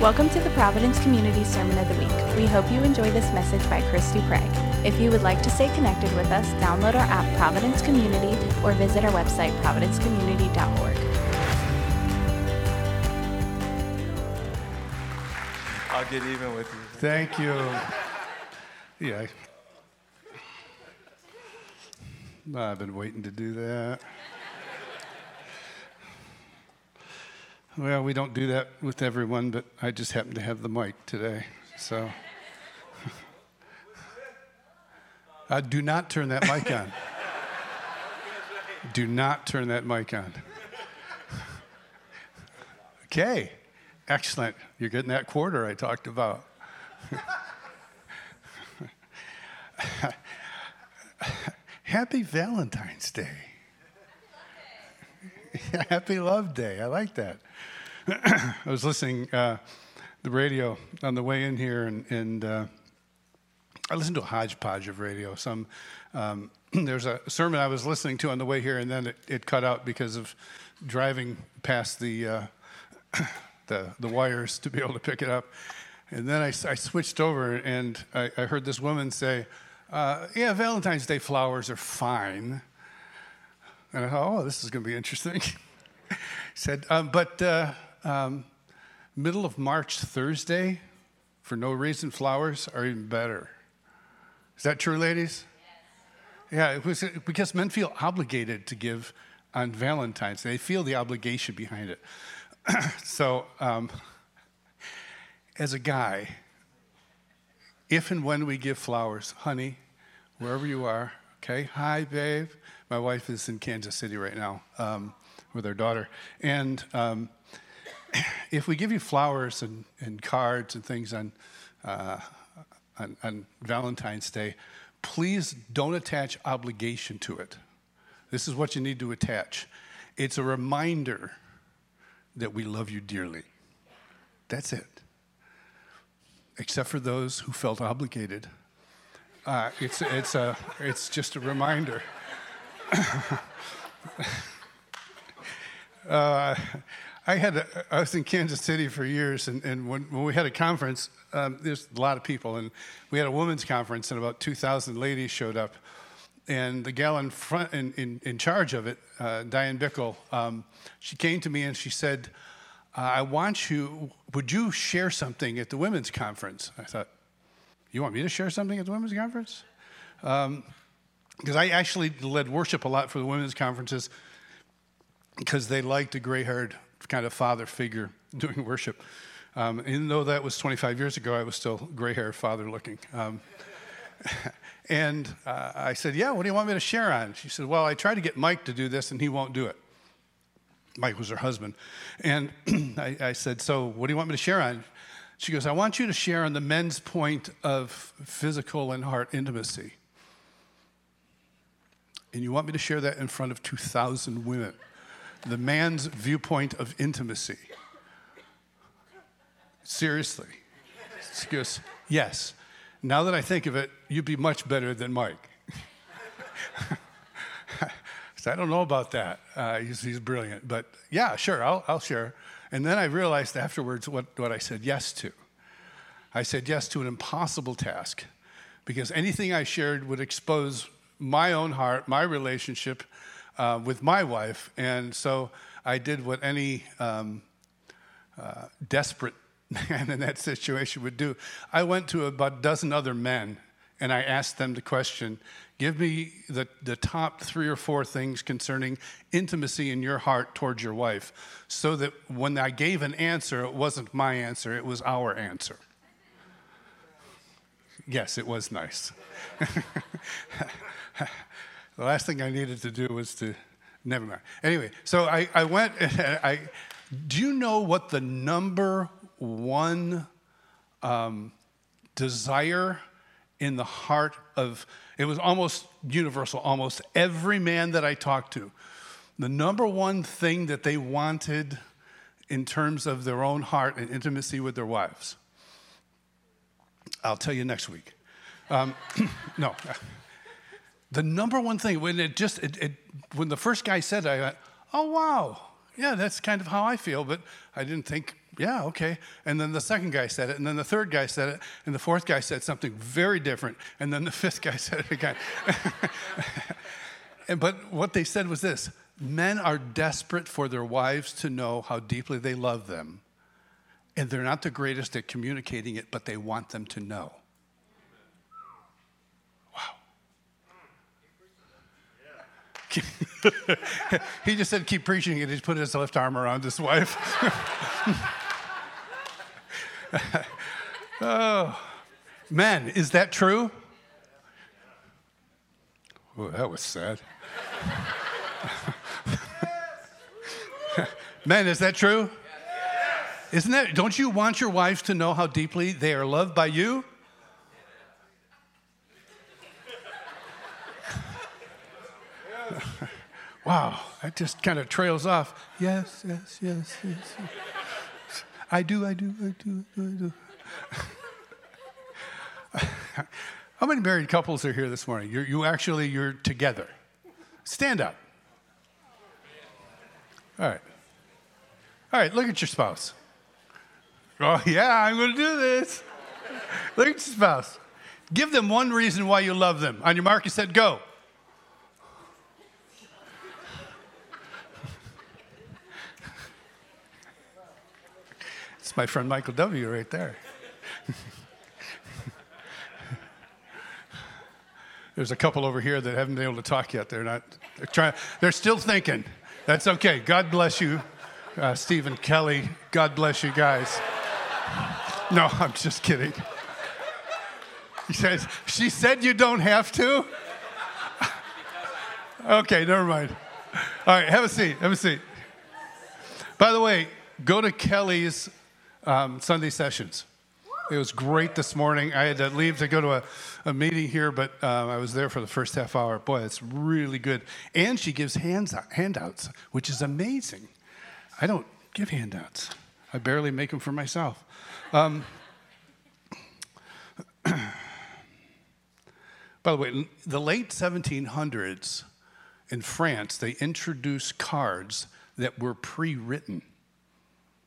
Welcome to the Providence Community Sermon of the Week. We hope you enjoy this message by Christy Craig. If you would like to stay connected with us, download our app Providence Community or visit our website providencecommunity.org. I'll get even with you. Thank you. Yeah. I've been waiting to do that. Well, we don't do that with everyone, but I just happen to have the mic today. So uh, do not turn that mic on. do not turn that mic on. okay, excellent. You're getting that quarter I talked about. Happy Valentine's Day. Happy Love Day. I like that. I was listening uh, the radio on the way in here, and, and uh, I listened to a hodgepodge of radio. Some um, there's a sermon I was listening to on the way here, and then it, it cut out because of driving past the, uh, the the wires to be able to pick it up. And then I, I switched over, and I, I heard this woman say, uh, "Yeah, Valentine's Day flowers are fine." And I thought, "Oh, this is going to be interesting." he said, um, "But." Uh, um, middle of March, Thursday, for no reason, flowers are even better. Is that true, ladies? Yes. Yeah, was, because men feel obligated to give on Valentine's. They feel the obligation behind it. so, um, as a guy, if and when we give flowers, honey, wherever you are, okay, hi, babe. My wife is in Kansas City right now um, with her daughter. And um, if we give you flowers and, and cards and things on, uh, on, on Valentine's Day, please don't attach obligation to it. This is what you need to attach. It's a reminder that we love you dearly. That's it. Except for those who felt obligated. Uh, it's, it's, a, it's just a reminder. uh, I had a, I was in Kansas City for years, and, and when, when we had a conference, um, there's a lot of people, and we had a women's conference, and about 2,000 ladies showed up. And the gal in front, in, in, in charge of it, uh, Diane Bickle, um, she came to me and she said, uh, "I want you. Would you share something at the women's conference?" I thought, "You want me to share something at the women's conference?" Because um, I actually led worship a lot for the women's conferences because they liked a gray-haired kind of father figure doing worship. Um, even though that was 25 years ago, I was still gray haired father looking. Um, and uh, I said, Yeah, what do you want me to share on? She said, Well, I tried to get Mike to do this and he won't do it. Mike was her husband. And I, I said, So what do you want me to share on? She goes, I want you to share on the men's point of physical and heart intimacy. And you want me to share that in front of 2,000 women the man's viewpoint of intimacy. Seriously. She goes, Yes. Now that I think of it, you'd be much better than Mike. I don't know about that. Uh, he's, he's, brilliant. But yeah, sure, I'll, I'll share. And then I realized afterwards what, what I said yes to. I said yes to an impossible task because anything I shared would expose my own heart, my relationship, uh, with my wife. And so I did what any um, uh, desperate man in that situation would do. I went to about a dozen other men and I asked them the question give me the, the top three or four things concerning intimacy in your heart towards your wife, so that when I gave an answer, it wasn't my answer, it was our answer. Yes, it was nice. The last thing I needed to do was to, never mind. Anyway, so I, I went, I, do you know what the number one um, desire in the heart of, it was almost universal, almost every man that I talked to, the number one thing that they wanted in terms of their own heart and intimacy with their wives? I'll tell you next week. Um, no. The number one thing when it just it, it, when the first guy said it, I went, "Oh wow, yeah, that's kind of how I feel, but I didn't think, yeah, okay. And then the second guy said it, and then the third guy said it, and the fourth guy said something very different, and then the fifth guy said it again. and, but what they said was this men are desperate for their wives to know how deeply they love them, and they're not the greatest at communicating it, but they want them to know. Wow. He just said, keep preaching it. He's put his left arm around his wife. oh, men, is that true? Oh, that was sad. men, is that true? Isn't that, don't you want your wives to know how deeply they are loved by you? wow, that just kind of trails off. Yes, yes, yes, yes. I do, I do, I do, I do, I do. How many married couples are here this morning? You're, you actually, you're together. Stand up. All right. All right, look at your spouse. Oh, yeah, I'm going to do this. look at your spouse. Give them one reason why you love them. On your mark, you said go. My friend Michael W. right there. There's a couple over here that haven't been able to talk yet. They're not. They're trying. They're still thinking. That's okay. God bless you, uh, Stephen Kelly. God bless you guys. No, I'm just kidding. He says, She said you don't have to? okay, never mind. All right, have a seat. Have a seat. By the way, go to Kelly's um, Sunday sessions. It was great this morning. I had to leave to go to a, a meeting here, but um, I was there for the first half hour. Boy, it's really good. And she gives hands, handouts, which is amazing. I don't give handouts, I barely make them for myself. Um, by the way, the late 1700s in France, they introduced cards that were pre written.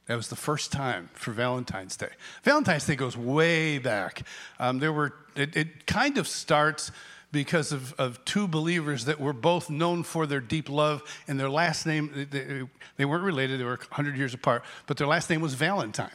That was the first time for Valentine's Day. Valentine's Day goes way back. Um, there were, it, it, kind of starts because of, of two believers that were both known for their deep love, and their last name, they, they weren't related, they were 100 years apart, but their last name was Valentine.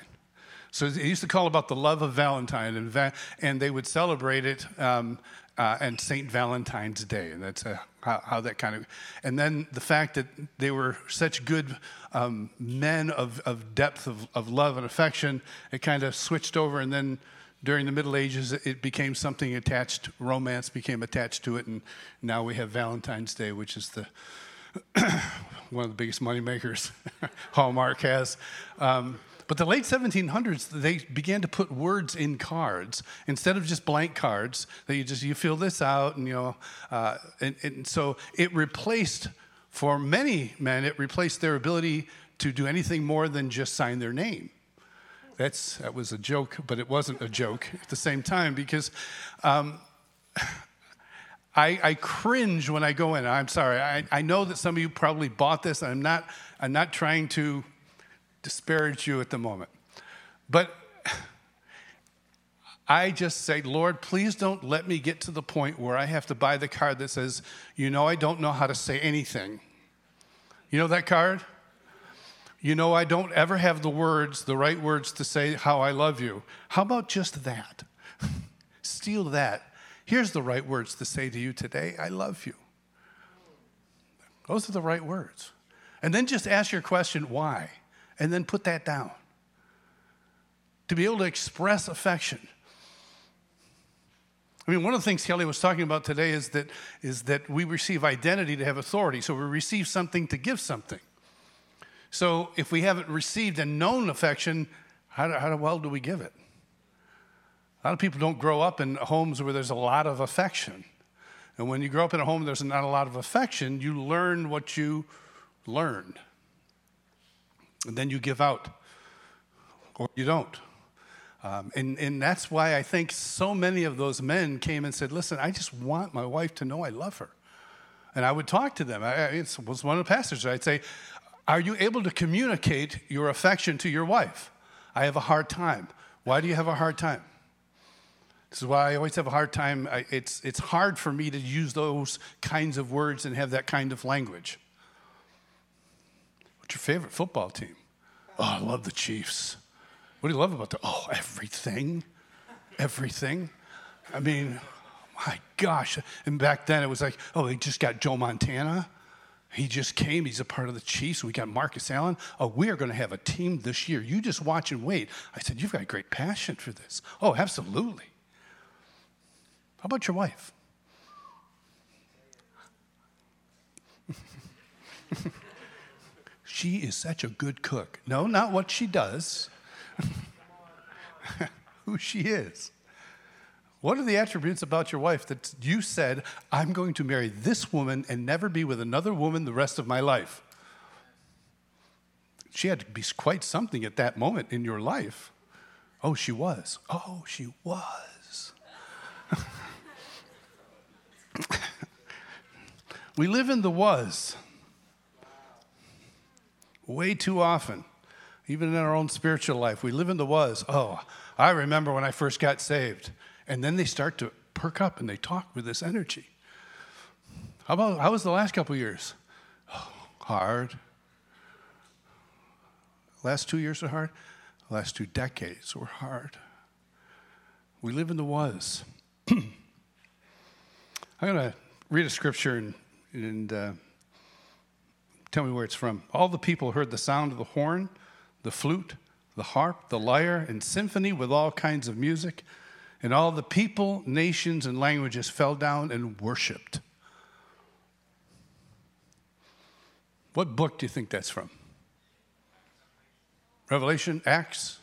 So they used to call about the love of Valentine, and, va- and they would celebrate it um, uh, and St. Valentine's Day, and that's uh, how, how, that kind of. And then the fact that they were such good um, men of, of depth of, of love and affection, it kind of switched over, and then during the Middle Ages, it became something attached. Romance became attached to it, and now we have Valentine's Day, which is the one of the biggest money makers Hallmark has. Um, but the late 1700s, they began to put words in cards instead of just blank cards that you just you fill this out and you know, uh, and, and so it replaced for many men it replaced their ability to do anything more than just sign their name. That's that was a joke, but it wasn't a joke at the same time because. Um, I, I, cringe when I go in. I'm sorry. I, I know that some of you probably bought this. I'm not, I'm not trying to disparage you at the moment. But I just say, Lord, please don't let me get to the point where I have to buy the card that says, you know, I don't know how to say anything. You know that card? You know, I don't ever have the words, the right words to say how I love you. How about just that? Steal that. Here's the right words to say to you today I love you. Those are the right words. And then just ask your question, why? And then put that down. To be able to express affection. I mean, one of the things Kelly was talking about today is that, is that we receive identity to have authority. So we receive something to give something. So if we haven't received and known affection, how, how well do we give it? A lot of people don't grow up in homes where there's a lot of affection. And when you grow up in a home where there's not a lot of affection, you learn what you learned and then you give out, or you don't. Um, and, and that's why I think so many of those men came and said, Listen, I just want my wife to know I love her. And I would talk to them. I, it was one of the pastors. I'd say, Are you able to communicate your affection to your wife? I have a hard time. Why do you have a hard time? This is why I always have a hard time. I, it's, it's hard for me to use those kinds of words and have that kind of language. What's your favorite football team? Oh, I love the Chiefs. What do you love about the? Oh, everything, everything. I mean, my gosh. And back then it was like, oh, they just got Joe Montana. He just came. He's a part of the Chiefs. We got Marcus Allen. Oh, we are going to have a team this year. You just watch and wait. I said, you've got great passion for this. Oh, absolutely. How about your wife? she is such a good cook. No, not what she does, who she is. What are the attributes about your wife that you said, I'm going to marry this woman and never be with another woman the rest of my life? She had to be quite something at that moment in your life. Oh, she was. Oh, she was. we live in the was way too often, even in our own spiritual life. We live in the was. Oh, I remember when I first got saved. And then they start to perk up and they talk with this energy. How about how was the last couple years? Oh, hard. Last two years were hard. last two decades were hard. We live in the was. I'm going to read a scripture and, and uh, tell me where it's from. All the people heard the sound of the horn, the flute, the harp, the lyre, and symphony with all kinds of music. And all the people, nations, and languages fell down and worshiped. What book do you think that's from? Revelation, Acts?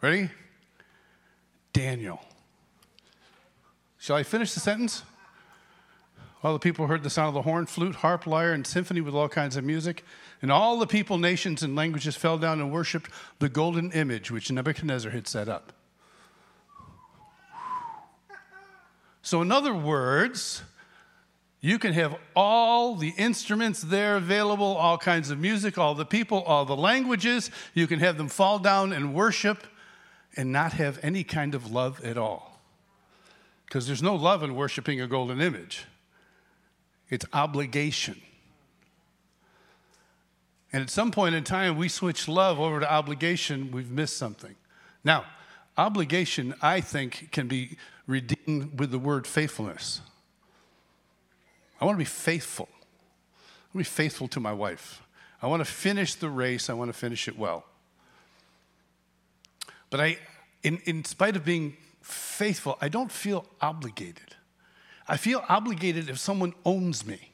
Ready? Daniel. Shall I finish the sentence? All the people heard the sound of the horn, flute, harp, lyre, and symphony with all kinds of music. And all the people, nations, and languages fell down and worshiped the golden image which Nebuchadnezzar had set up. So, in other words, you can have all the instruments there available, all kinds of music, all the people, all the languages. You can have them fall down and worship and not have any kind of love at all. Because there's no love in worshiping a golden image, it's obligation. And at some point in time, we switch love over to obligation, we've missed something. Now, obligation, I think, can be redeemed with the word faithfulness. I want to be faithful. I want to be faithful to my wife. I want to finish the race, I want to finish it well. But I, in, in spite of being faithful, I don't feel obligated. I feel obligated if someone owns me.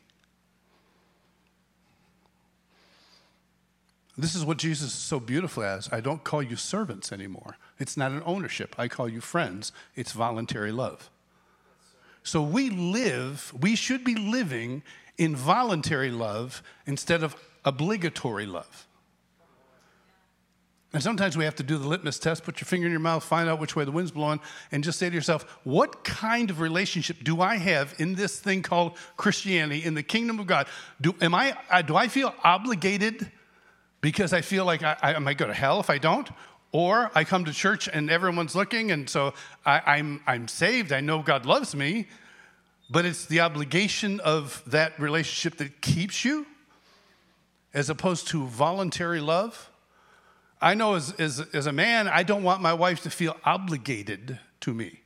This is what Jesus is so beautiful as. I don't call you servants anymore. It's not an ownership. I call you friends. It's voluntary love. So we live, we should be living in voluntary love instead of obligatory love. And sometimes we have to do the litmus test, put your finger in your mouth, find out which way the wind's blowing, and just say to yourself, what kind of relationship do I have in this thing called Christianity, in the kingdom of God? Do, am I, do I feel obligated because I feel like I, I, might go to hell if I don't, or I come to church and everyone's looking, and so I, I'm, I'm saved. I know God loves me, but it's the obligation of that relationship that keeps you as opposed to voluntary love. I know as, as, as a man, I don't want my wife to feel obligated to me.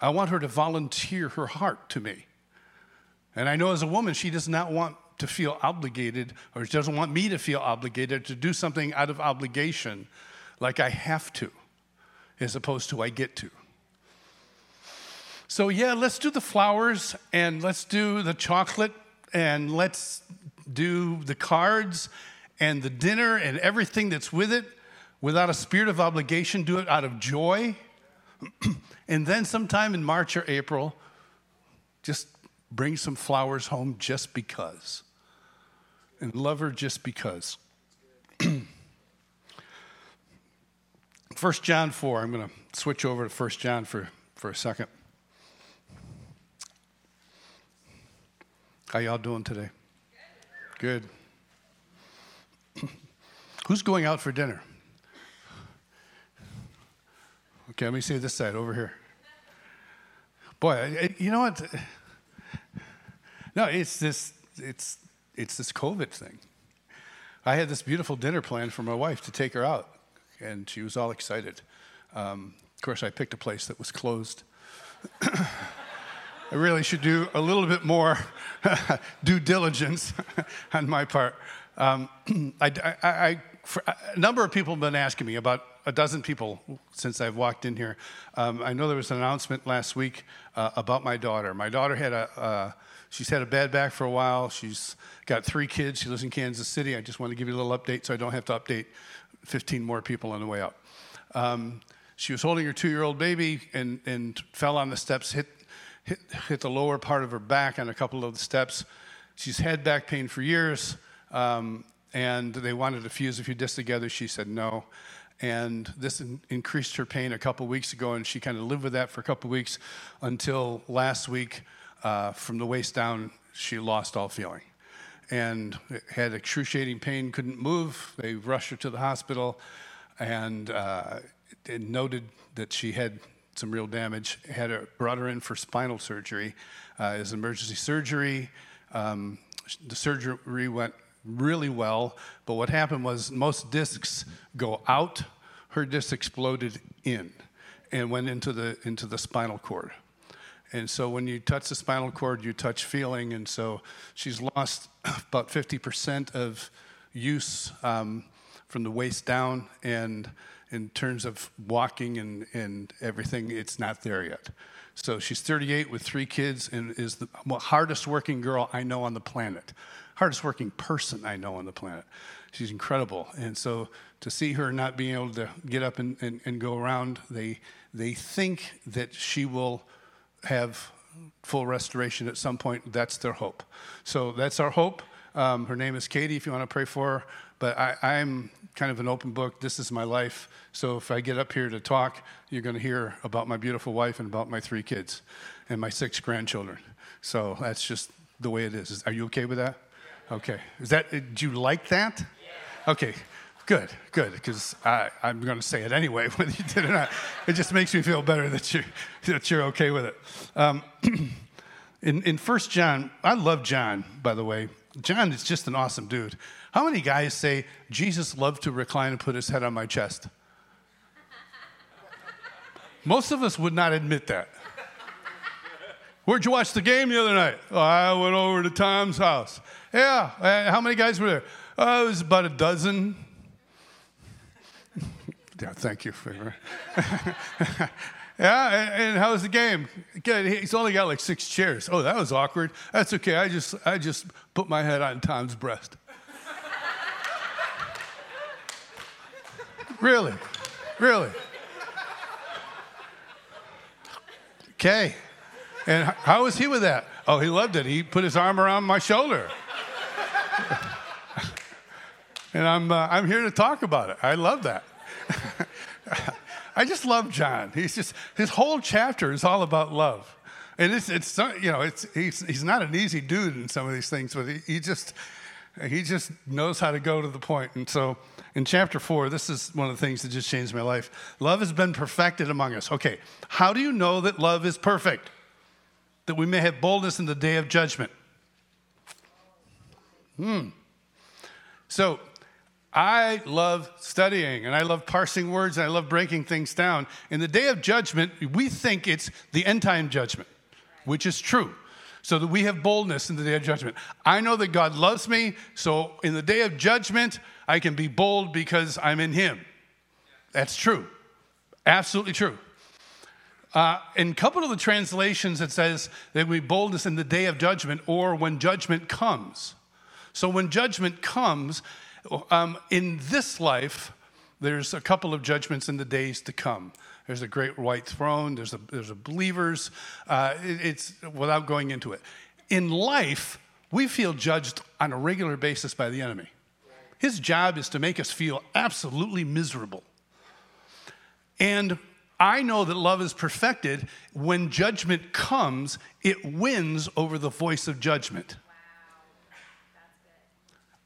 I want her to volunteer her heart to me. And I know as a woman, she does not want to feel obligated, or she doesn't want me to feel obligated to do something out of obligation, like I have to, as opposed to I get to. So, yeah, let's do the flowers and let's do the chocolate and let's do the cards and the dinner and everything that's with it without a spirit of obligation. Do it out of joy. and then, sometime in March or April, just bring some flowers home just because and love her just because. 1 John 4, I'm going to switch over to 1 John for, for a second. How y'all doing today? Good. Who's going out for dinner? Okay, let me see this side over here. Boy, you know what? No, it's this it's it's this COVID thing. I had this beautiful dinner planned for my wife to take her out, and she was all excited. Um, of course, I picked a place that was closed. I really should do a little bit more due diligence on my part. Um, I, I, I, a number of people have been asking me about a dozen people since I've walked in here. Um, I know there was an announcement last week uh, about my daughter. My daughter had a, uh, she's had a bad back for a while. She's got three kids. She lives in Kansas City. I just want to give you a little update so I don't have to update 15 more people on the way out. Um, she was holding her two year old baby and, and fell on the steps, hit hit, hit the lower part of her back on a couple of the steps. She's had back pain for years, um, and they wanted to fuse a few discs together. She said no. And this in, increased her pain a couple weeks ago, and she kind of lived with that for a couple weeks until last week, uh, from the waist down, she lost all feeling and had excruciating pain, couldn't move. They rushed her to the hospital and uh, noted that she had some real damage. Had her, brought her in for spinal surgery. Uh, was emergency surgery. Um, the surgery went really well, but what happened was most discs go out. Her disc exploded in and went into the into the spinal cord. And so when you touch the spinal cord, you touch feeling. And so she's lost about 50% of use um, from the waist down. And in terms of walking and, and everything, it's not there yet. So she's 38 with three kids and is the hardest working girl I know on the planet, hardest working person I know on the planet. She's incredible. And so to see her not being able to get up and, and, and go around, they, they think that she will have full restoration at some point. That's their hope. So that's our hope. Um, her name is Katie, if you want to pray for her. But I, I'm kind of an open book. This is my life. So if I get up here to talk, you're going to hear about my beautiful wife and about my three kids and my six grandchildren. So that's just the way it is. Are you okay with that? Okay. Is that, do you like that? Okay. Good, good, because I'm going to say it anyway, whether you did or not. It just makes me feel better that you're, that you're okay with it. Um, in, in 1 John, I love John, by the way. John is just an awesome dude. How many guys say, Jesus loved to recline and put his head on my chest? Most of us would not admit that. Where'd you watch the game the other night? Oh, I went over to Tom's house. Yeah. Uh, how many guys were there? Oh, it was about a dozen. yeah, thank you. For, yeah, and, and how was the game? Good. He's only got like six chairs. Oh, that was awkward. That's okay. I just, I just put my head on Tom's breast. Really? Really? Okay. And how was he with that? Oh, he loved it. He put his arm around my shoulder. And I'm, uh, I'm here to talk about it. I love that. I just love John. He's just, his whole chapter is all about love. And it's, it's you know, it's, he's, he's not an easy dude in some of these things, but he, he just, he just knows how to go to the point. And so in chapter four, this is one of the things that just changed my life. Love has been perfected among us. Okay, how do you know that love is perfect? That we may have boldness in the day of judgment. Hmm. So I love studying and I love parsing words and I love breaking things down. In the day of judgment, we think it's the end time judgment, which is true so that we have boldness in the day of judgment. I know that God loves me, so in the day of judgment, I can be bold because I'm in Him. That's true. Absolutely true. Uh, in a couple of the translations, it says that we boldness in the day of judgment or when judgment comes. So when judgment comes, um, in this life, there's a couple of judgments in the days to come. There's a great white throne. There's a, there's a believers. Uh, it, it's without going into it. In life, we feel judged on a regular basis by the enemy. His job is to make us feel absolutely miserable. And I know that love is perfected. When judgment comes, it wins over the voice of judgment.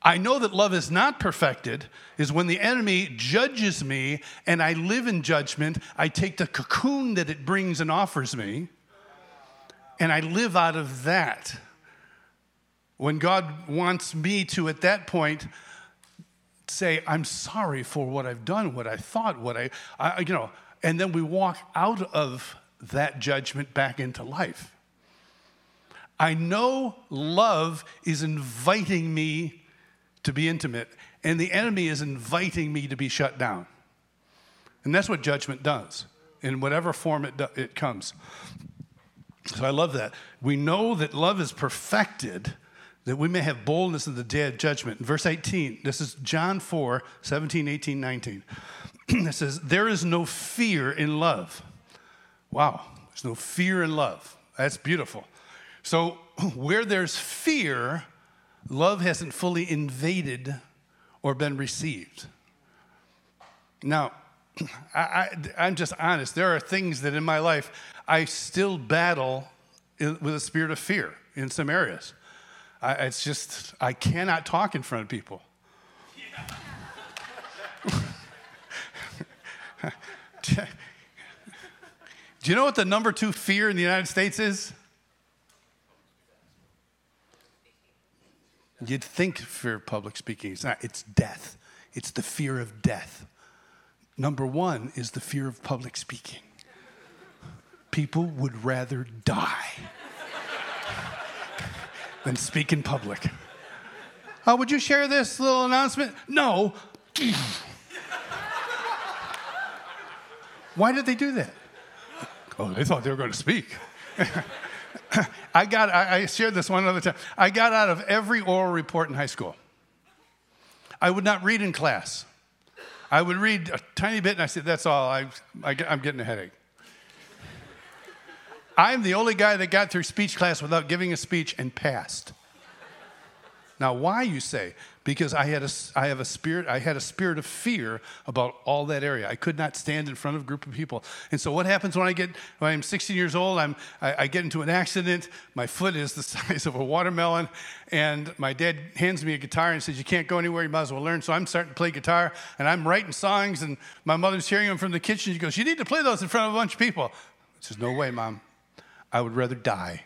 I know that love is not perfected is when the enemy judges me and I live in judgment. I take the cocoon that it brings and offers me and I live out of that. When God wants me to, at that point, say, I'm sorry for what I've done, what I thought, what I, I you know, and then we walk out of that judgment back into life. I know love is inviting me to be intimate, and the enemy is inviting me to be shut down. And that's what judgment does, in whatever form it, do, it comes. So I love that. We know that love is perfected, that we may have boldness in the day of judgment. In verse 18, this is John 4 17, 18, 19. it says, There is no fear in love. Wow, there's no fear in love. That's beautiful. So, where there's fear, love hasn't fully invaded or been received. Now, I, am just honest. There are things that in my life I still battle with a spirit of fear in some areas. I, it's just, I cannot talk in front of people. Do you know what the number two fear in the United States is? You'd think fear of public speaking. It's not, it's death. It's the fear of death. Number one is the fear of public speaking. People would rather die than speak in public. Oh, would you share this little announcement? No. Why did they do that? Oh, they thought they were going to speak. I got, I, shared this one other time. I got out of every oral report in high school. I would not read in class. I would read a tiny bit and I said, That's all. I, I, I'm getting a headache. I'm the only guy that got through speech class without giving a speech and passed. Now, why you say? Because I had a, I have a spirit, I had a spirit of fear about all that area. I could not stand in front of a group of people. And so, what happens when I get, when I'm 16 years old, I'm, I, I get into an accident. My foot is the size of a watermelon, and my dad hands me a guitar and says, "You can't go anywhere. You might as well learn." So I'm starting to play guitar, and I'm writing songs, and my mother's hearing them from the kitchen. She goes, "You need to play those in front of a bunch of people." I says, "No way, mom. I would rather die."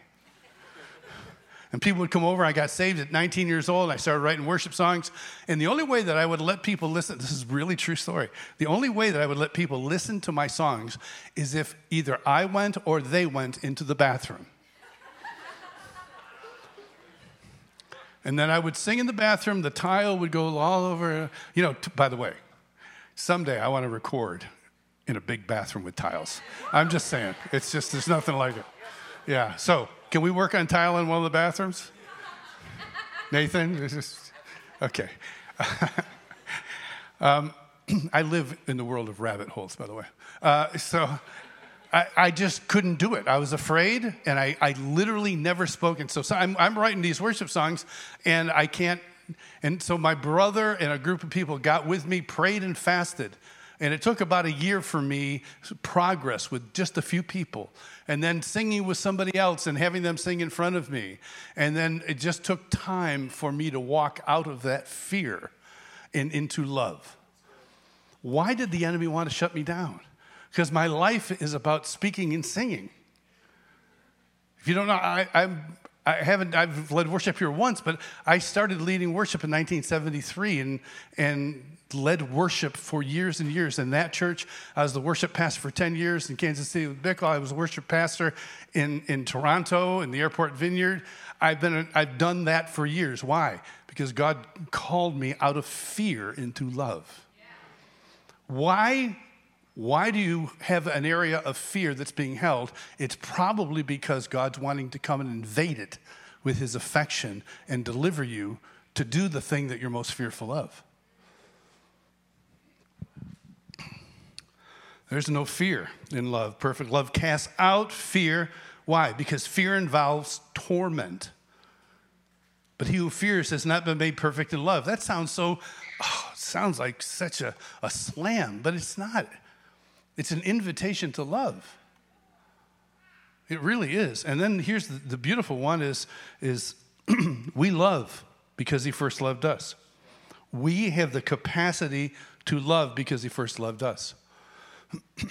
And people would come over. I got saved at 19 years old. I started writing worship songs. And the only way that I would let people listen, this is really true story. The only way that I would let people listen to my songs is if either I went or they went into the bathroom. and then I would sing in the bathroom. The tile would go all over. You know, t- by the way, someday I want to record in a big bathroom with tiles. I'm just saying. It's just, there's nothing like it. Yeah. So, can we work on tile in one of the bathrooms? Nathan? Okay. um, I live in the world of rabbit holes, by the way. Uh, so I, I, just couldn't do it. I was afraid, and I, I literally never spoken. So, so I'm, I'm writing these worship songs, and I can't. And so my brother and a group of people got with me, prayed and fasted. And it took about a year for me, progress with just a few people, and then singing with somebody else and having them sing in front of me. And then it just took time for me to walk out of that fear and into love. Why did the enemy want to shut me down? Because my life is about speaking and singing. If you don't know, I, I'm, I haven't, I've led worship here once, but I started leading worship in 1973 and, and led worship for years and years in that church. I was the worship pastor for 10 years in Kansas City with Bickle. I was a worship pastor in, in Toronto in the airport vineyard. I've, been, I've done that for years. Why? Because God called me out of fear into love. Why, why do you have an area of fear that's being held? It's probably because God's wanting to come and invade it with his affection and deliver you to do the thing that you're most fearful of. There's no fear in love. Perfect love casts out fear. Why? Because fear involves torment. But he who fears has not been made perfect in love. That sounds so, oh, sounds like such a, a slam, but it's not. It's an invitation to love. It really is. And then here's the, the beautiful one is, is we love because he first loved us. we have the capacity to love because he first loved us.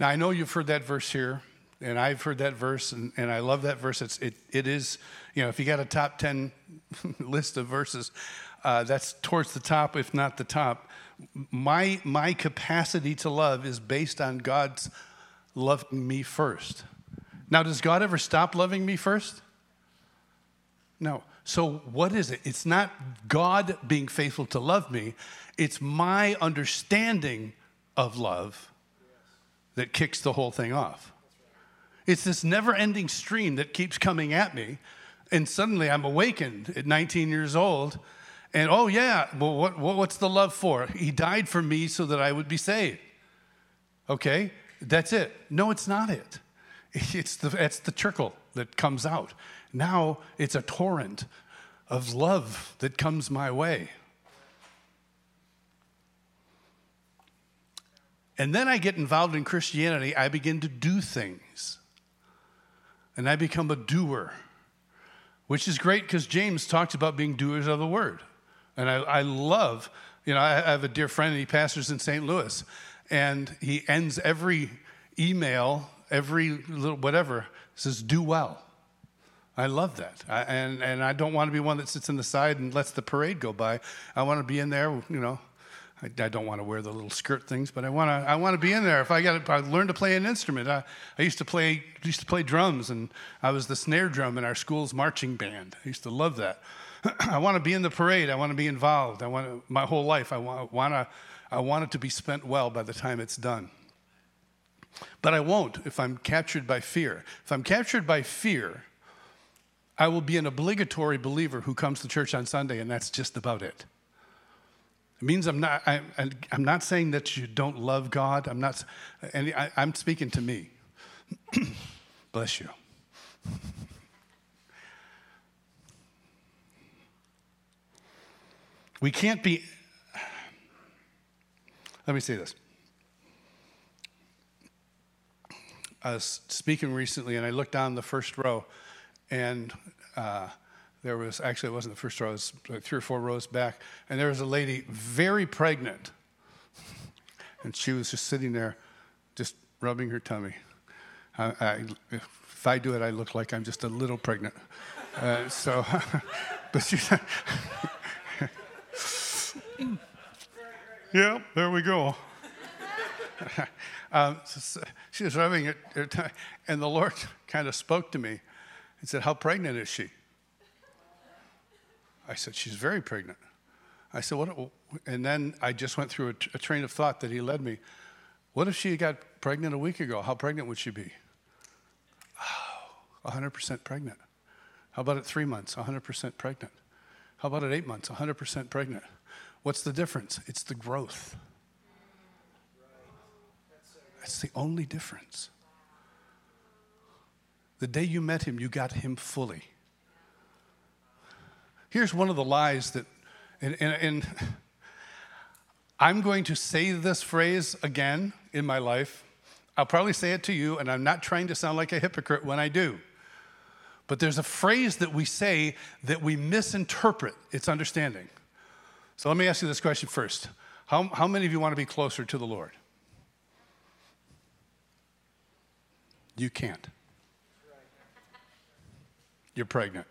now, I know you've heard that verse here, and I've heard that verse, and, and I love that verse. It's, it, it is, you know, if you got a top 10 list of verses, uh, that's towards the top, if not the top. My, my capacity to love is based on God's loving me first. Now, does God ever stop loving me first? No. So, what is it? It's not God being faithful to love me, it's my understanding of love that kicks the whole thing off. It's this never ending stream that keeps coming at me. And suddenly I'm awakened at 19 years old. And oh, yeah, well, what, what's the love for? He died for me so that I would be saved. Okay, that's it. No, it's not it. It's the, it's the trickle that comes out. Now it's a torrent of love that comes my way. And then I get involved in Christianity, I begin to do things. And I become a doer, which is great because James talks about being doers of the word. And I, I love, you know, I have a dear friend, and he pastors in St. Louis, and he ends every email, every little whatever, says, do well. I love that. I, and, and I don't want to be one that sits in the side and lets the parade go by. I want to be in there, you know, I, I, don't want to wear the little skirt things, but I want to. I want to be in there. If I got, I learn to play an instrument. I, I used to play. Used to play drums, and I was the snare drum in our school's marching band. I used to love that. I want to be in the parade. I want to be involved. I want my whole life. I want, want to. I want it to be spent well by the time it's done. But I won't if I'm captured by fear. If I'm captured by fear, I will be an obligatory believer who comes to church on Sunday, and that's just about it. It means I'm not, I, am not saying that you don't love God. I'm not, and I, I'm speaking to me. Bless you. We can't be, let me say this. I was speaking recently and I looked down the first row and uh, there was actually it wasn't the first row, it was three or four rows back, and there was a lady very pregnant, and she was just sitting there, just rubbing her tummy. I, I, if I do it, I look like I'm just a little pregnant. Uh, so, but she. yeah, there we go. um, so she was rubbing it, and the Lord kind of spoke to me and said, "How pregnant is she?" I said, She's very pregnant. I said, What? And then I just went through a, a train of thought that he led me. What if she got pregnant a week ago? How pregnant would she be? Oh, 100% pregnant. How about at three months? 100% pregnant. How about at eight months? 100% pregnant. What's the difference? It's the growth. That's the only difference. The day you met him, you got him fully. Here's one of the lies that, and, and, and I'm going to say this phrase again in my life. I'll probably say it to you, and I'm not trying to sound like a hypocrite when I do. But there's a phrase that we say that we misinterpret its understanding. So let me ask you this question first How, how many of you want to be closer to the Lord? You can't. You're pregnant.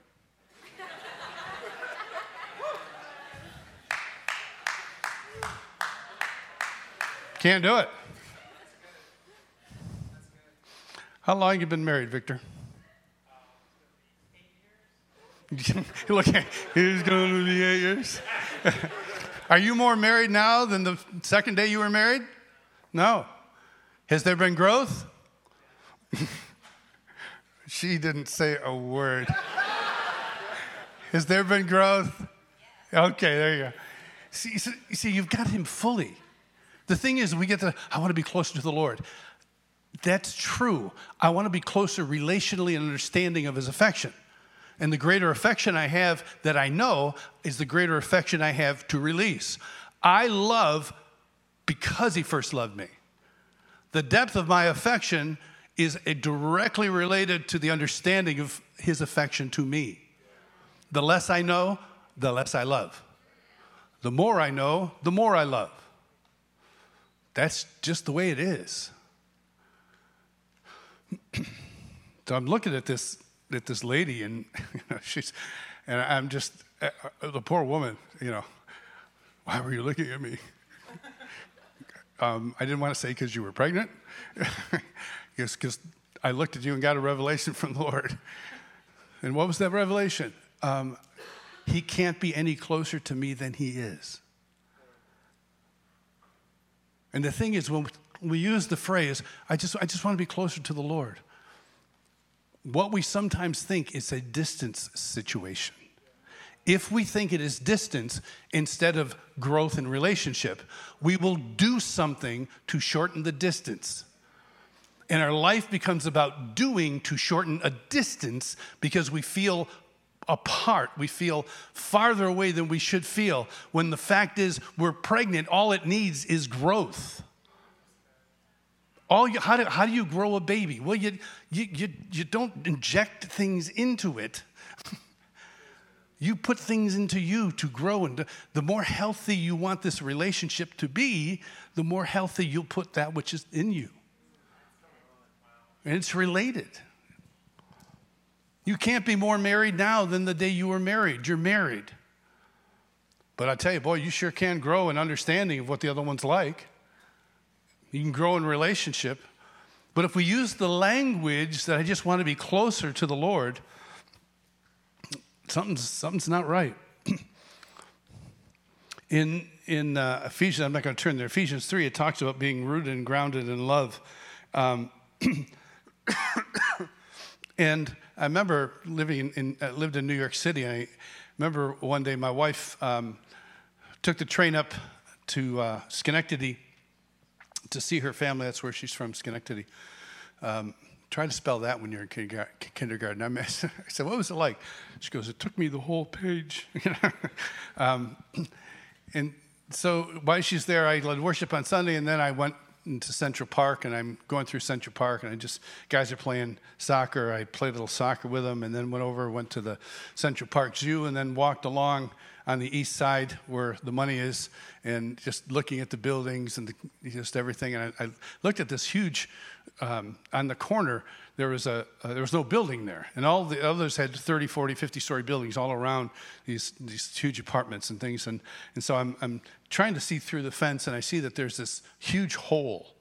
Can't do it. How long you been married, Victor? Look, he's going to be eight years. Are you more married now than the second day you were married? No. Has there been growth? she didn't say a word. Has there been growth? Okay, there you go. See, see, you've got him fully. The thing is, we get to, I want to be closer to the Lord. That's true. I want to be closer relationally and understanding of his affection. And the greater affection I have that I know is the greater affection I have to release. I love because he first loved me. The depth of my affection is directly related to the understanding of his affection to me. The less I know, the less I love. The more I know, the more I love. That's just the way it is. so I'm looking at this at this lady, and you know, she's, and I'm just uh, uh, the poor woman. You know, why were you looking at me? um, I didn't want to say because you were pregnant. yes, because I looked at you and got a revelation from the Lord. And what was that revelation? Um, he can't be any closer to me than he is. And the thing is, when we use the phrase, I just, I just want to be closer to the Lord, what we sometimes think is a distance situation. If we think it is distance instead of growth in relationship, we will do something to shorten the distance. And our life becomes about doing to shorten a distance because we feel apart. We feel farther away than we should feel. When the fact is, we're pregnant, all it needs is growth. All you, how, do, how do you grow a baby? Well, you, you, you, you don't inject things into it. you put things into you to grow. And the more healthy you want this relationship to be, the more healthy you'll put that which is in you. And it's related. You can't be more married now than the day you were married. You're married. But I tell you, boy, you sure can grow in understanding of what the other one's like. You can grow in relationship. But if we use the language that I just want to be closer to the Lord, something's, something's not right. in in uh, Ephesians, I'm not going to turn there, Ephesians 3, it talks about being rooted and grounded in love. Um, and I remember living in, uh, lived in New York City. I remember one day my wife um, took the train up to uh, Schenectady to see her family. That's where she's from, Schenectady. Um, try to spell that when you're in kindergarten. I, said, "What was it like?" She goes, "It took me the whole page." um, and so while she's there, I led worship on Sunday, and then I went into Central Park and I'm going through Central Park and I just guys are playing soccer. I played a little soccer with them and then went over, went to the Central Park Zoo and then walked along on the east side where the money is and just looking at the buildings and the, just everything. And I, I, looked at this huge um, on the corner. There was a uh, there was no building there, and all the others had 30, 40, 50 story buildings all around these these huge apartments and things. And and so I'm I'm trying to see through the fence, and I see that there's this huge hole.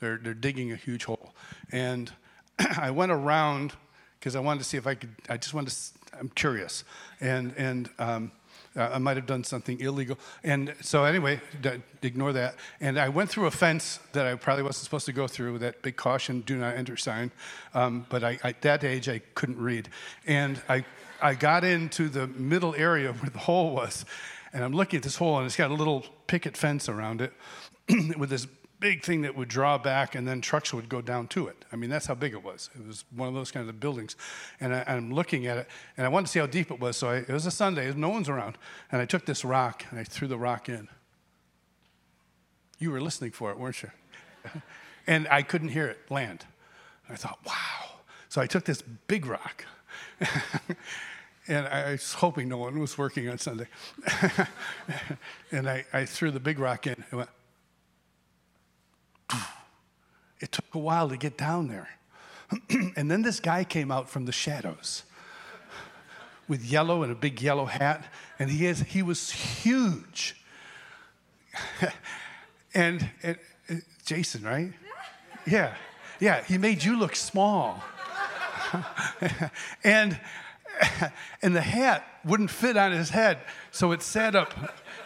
They're, they're digging a huge hole. And I went around because I wanted to see if I could, I just wanted to, I'm curious. And, and um, I might have done something illegal. And so, anyway, d- ignore that. And I went through a fence that I probably wasn't supposed to go through with that big caution, do not enter sign. Um, but I, at that age, I couldn't read. And I, I got into the middle area where the hole was and I'm looking at this hole, and it's got a little picket fence around it with this big thing that would draw back, and then trucks would go down to it. I mean, that's how big it was. It was one of those kind of buildings. And I, am looking at it, and I wanted to see how deep it was. So I, it was a Sunday, no one's around. And I took this rock, and I threw the rock in. You were listening for it, weren't you? and I couldn't hear it land. I thought, wow. So I took this big rock. and I was hoping no one was working on Sunday. and I, I, threw the big rock in. Went. It took a while to get down there. and then this guy came out from the shadows with yellow and a big yellow hat, and he, has, he was huge. and, and Jason, right? Yeah, yeah, he made you look small. and and the hat wouldn't fit on his head, so it sat up.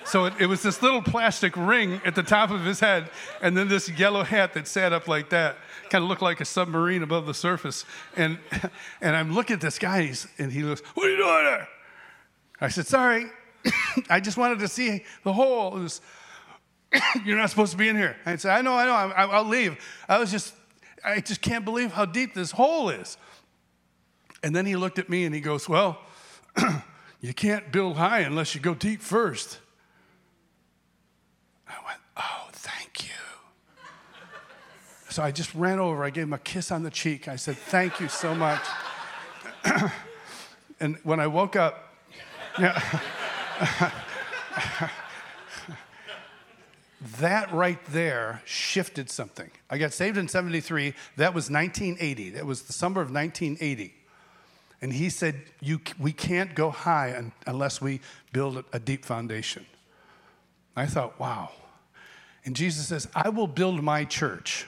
So it, it, was this little plastic ring at the top of his head, and then this yellow hat that sat up like that, kind of looked like a submarine above the surface. And, and I'm looking at this guy, and he goes, What are you doing there? I said, Sorry, I just wanted to see the hole. Was, You're not supposed to be in here. I said, I know, I know, I'll leave. I was just, I just can't believe how deep this hole is. And then he looked at me and he goes, Well, you can't build high unless you go deep first. I went, Oh, thank you. So I just ran over. I gave him a kiss on the cheek. I said, Thank you so much. and when I woke up, yeah, that right there shifted something. I got saved in 73. That was 1980. That was the summer of 1980. And he said, you, We can't go high unless we build a deep foundation. I thought, wow. And Jesus says, I will build my church,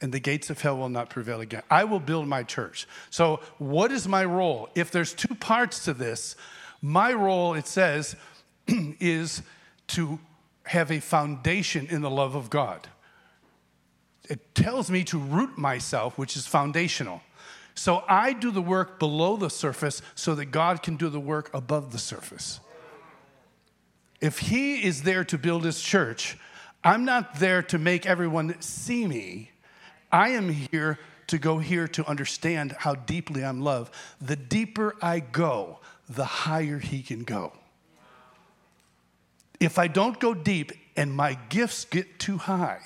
and the gates of hell will not prevail again. I will build my church. So, what is my role? If there's two parts to this, my role, it says, is to have a foundation in the love of God. It tells me to root myself, which is foundational. So I do the work below the surface so that God can do the work above the surface. If He is there to build His church, I'm not there to make everyone see me. I am here to go here to understand how deeply I'm loved. The deeper I go, the higher He can go. If I don't go deep and my gifts get too high,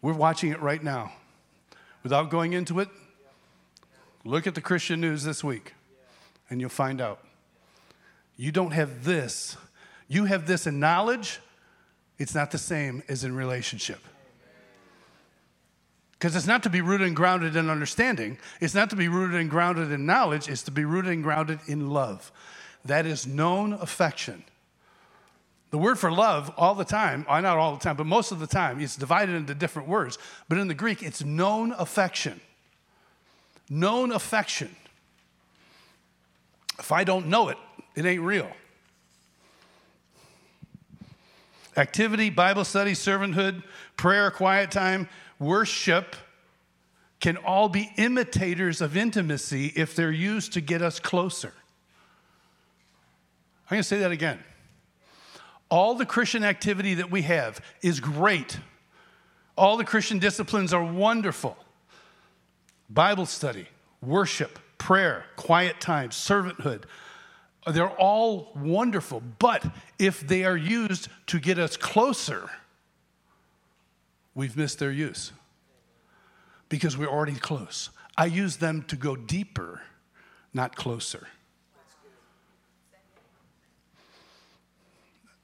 we're watching it right now. Without going into it, look at the Christian news this week and you'll find out. You don't have this. You have this in knowledge, it's not the same as in relationship. Because it's not to be rooted and grounded in understanding. It's not to be rooted and grounded in knowledge. It's to be rooted and grounded in love. That is known affection. The word for love, all the time, uh, not all the time, but most of the time, it's divided into different words. But in the Greek, it's known affection. Known affection. If I don't know it, it ain't real. Activity, Bible study, servanthood, prayer, quiet time, worship can all be imitators of intimacy if they're used to get us closer. I'm going to say that again. All the Christian activity that we have is great. All the Christian disciplines are wonderful. Bible study, worship, prayer, quiet time, servanthood, they're all wonderful. But if they are used to get us closer, we've missed their use because we're already close. I use them to go deeper, not closer.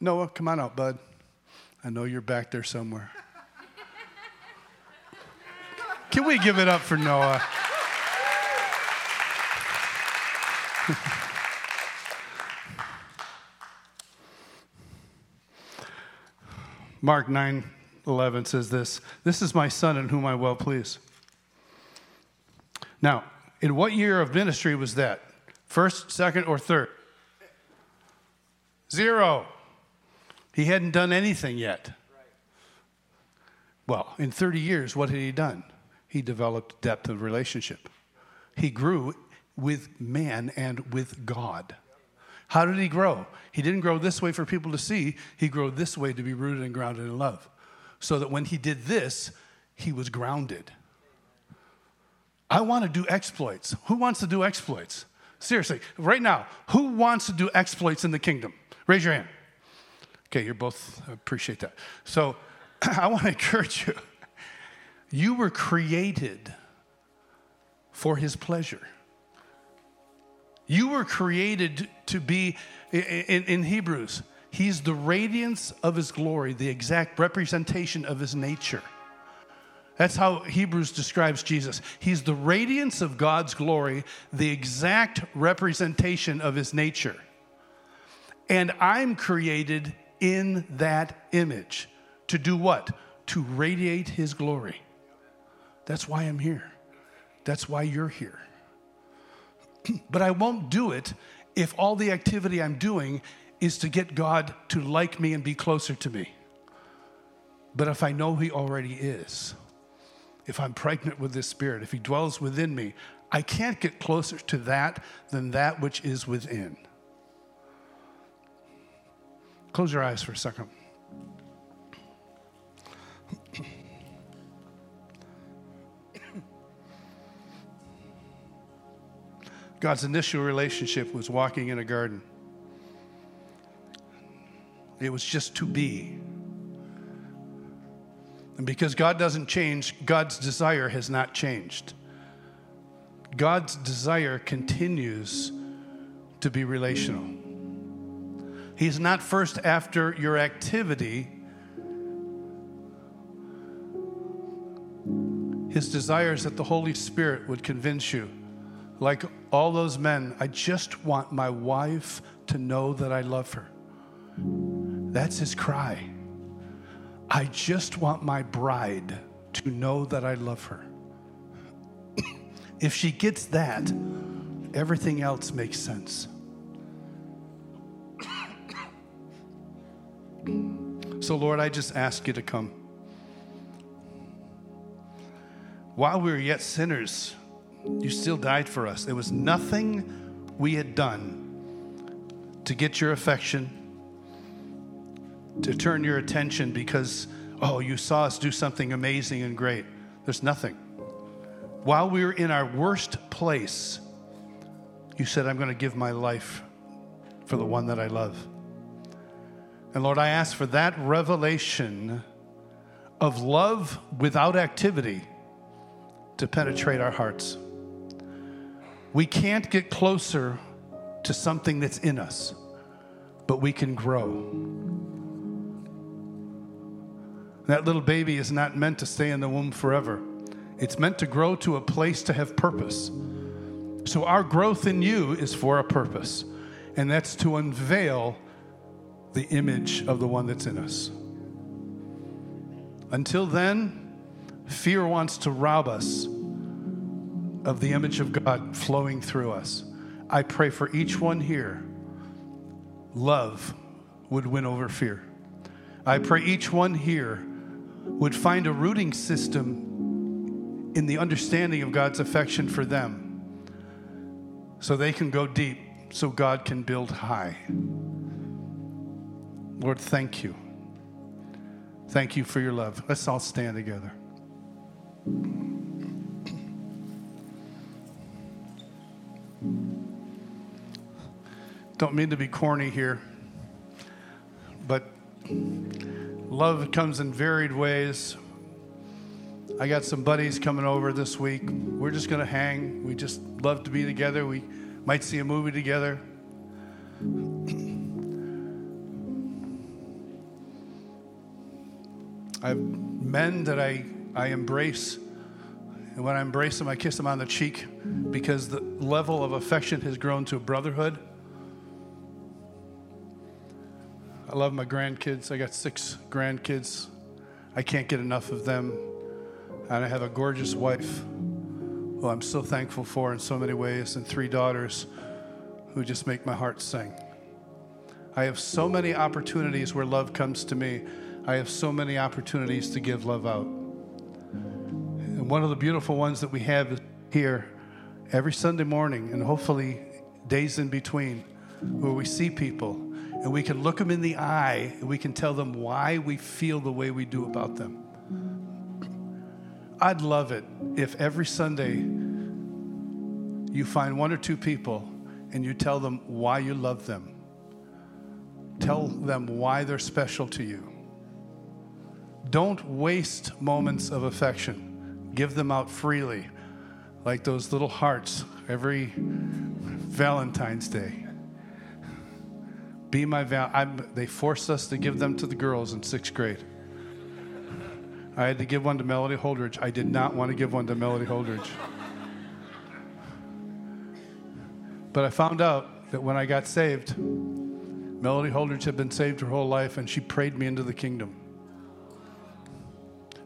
Noah, come on out, bud. I know you're back there somewhere. Can we give it up for Noah? Mark 9 11 says this This is my son in whom I well please. Now, in what year of ministry was that? First, second, or third? Zero. He hadn't done anything yet. Well, in 30 years, what had he done? He developed depth of relationship. He grew with man and with God. How did he grow? He didn't grow this way for people to see, he grew this way to be rooted and grounded in love. So that when he did this, he was grounded. I want to do exploits. Who wants to do exploits? Seriously, right now, who wants to do exploits in the kingdom? Raise your hand. Okay, you're both, appreciate that. So I want to encourage you. You were created for his pleasure. You were created to be, in, in, Hebrews, he's the radiance of his glory, the exact representation of his nature. That's how Hebrews describes Jesus. He's the radiance of God's glory, the exact representation of his nature. And I'm created in that image. To do what? To radiate his glory. That's why I'm here. That's why you're here. but I won't do it if all the activity I'm doing is to get God to like me and be closer to me. But if I know He already is, if I'm pregnant with this Spirit, if He dwells within me, I can't get closer to that than that which is within. Close your eyes for a second. God's initial relationship was walking in a garden. It was just to be. And because God doesn't change, God's desire has not changed. God's desire continues to be relational. He's not first after your activity, His desire is that the Holy Spirit would convince you like all those men, I just want my wife to know that I love her. That's his cry. I just want my bride to know that I love her. if she gets that, everything else makes sense. so, Lord, I just ask you to come. While we were yet sinners, you still died for us. There was nothing we had done to get your affection, to turn your attention because, oh, you saw us do something amazing and great. There's nothing. While we were in our worst place, you said, I'm going to give my life for the one that I love. And Lord, I ask for that revelation of love without activity to penetrate our hearts. We can't get closer to something that's in us, but we can grow. That little baby is not meant to stay in the womb forever. It's meant to grow to a place to have purpose. So, our growth in you is for a purpose, and that's to unveil the image of the one that's in us. Until then, fear wants to rob us of the image of God flowing through us. I pray for each one here, love would win over fear. I pray each one here would find a rooting system in the understanding of God's affection for them so they can go deep, so God can build high. Lord, thank you. Thank you for your love. Let's all stand together. Don't mean to be corny here, but love comes in varied ways. I got some buddies coming over this week. We're just going to hang. We just love to be together. We might see a movie together. I have men that I, I embrace. And when I embrace them, I kiss them on the cheek because the level of affection has grown to brotherhood. I love my grandkids. I got six grandkids. I can't get enough of them. And I have a gorgeous wife who I'm so thankful for in so many ways, and three daughters who just make my heart sing. I have so many opportunities where love comes to me. I have so many opportunities to give love out. And one of the beautiful ones that we have here every Sunday morning, and hopefully days in between, where we see people and we can look them in the eye and we can tell them why we feel the way we do about them. I'd love it if every Sunday you find one or two people and you tell them why you love them. Tell them why they're special to you. Don't waste moments of affection. Give them out freely, like those little hearts every Valentine's Day. Be my val. I'm, they forced us to give them to the girls in sixth grade. I had to give one to Melody Holdridge. I did not want to give one to Melody Holdridge. But I found out that when I got saved, Melody Holdridge had been saved her whole life and she prayed me into the kingdom.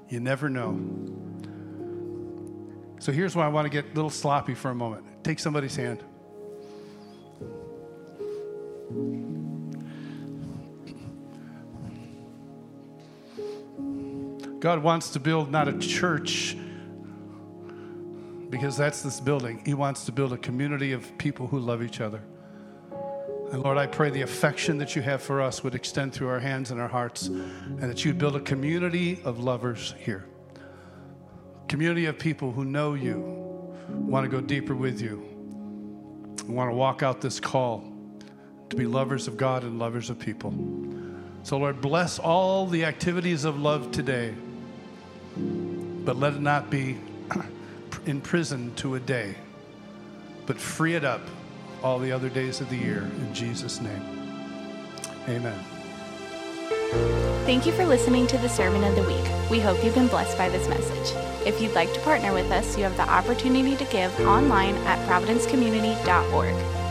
You never know. So here's why I want to get a little sloppy for a moment. Take somebody's hand. God wants to build not a church because that's this building. He wants to build a community of people who love each other. And Lord, I pray the affection that you have for us would extend through our hands and our hearts, and that you'd build a community of lovers here. Community of people who know you, want to go deeper with you, want to walk out this call to be lovers of God and lovers of people. So, Lord, bless all the activities of love today. But let it not be imprisoned to a day, but free it up all the other days of the year in Jesus' name. Amen. Thank you for listening to the Sermon of the Week. We hope you've been blessed by this message. If you'd like to partner with us, you have the opportunity to give online at providencecommunity.org.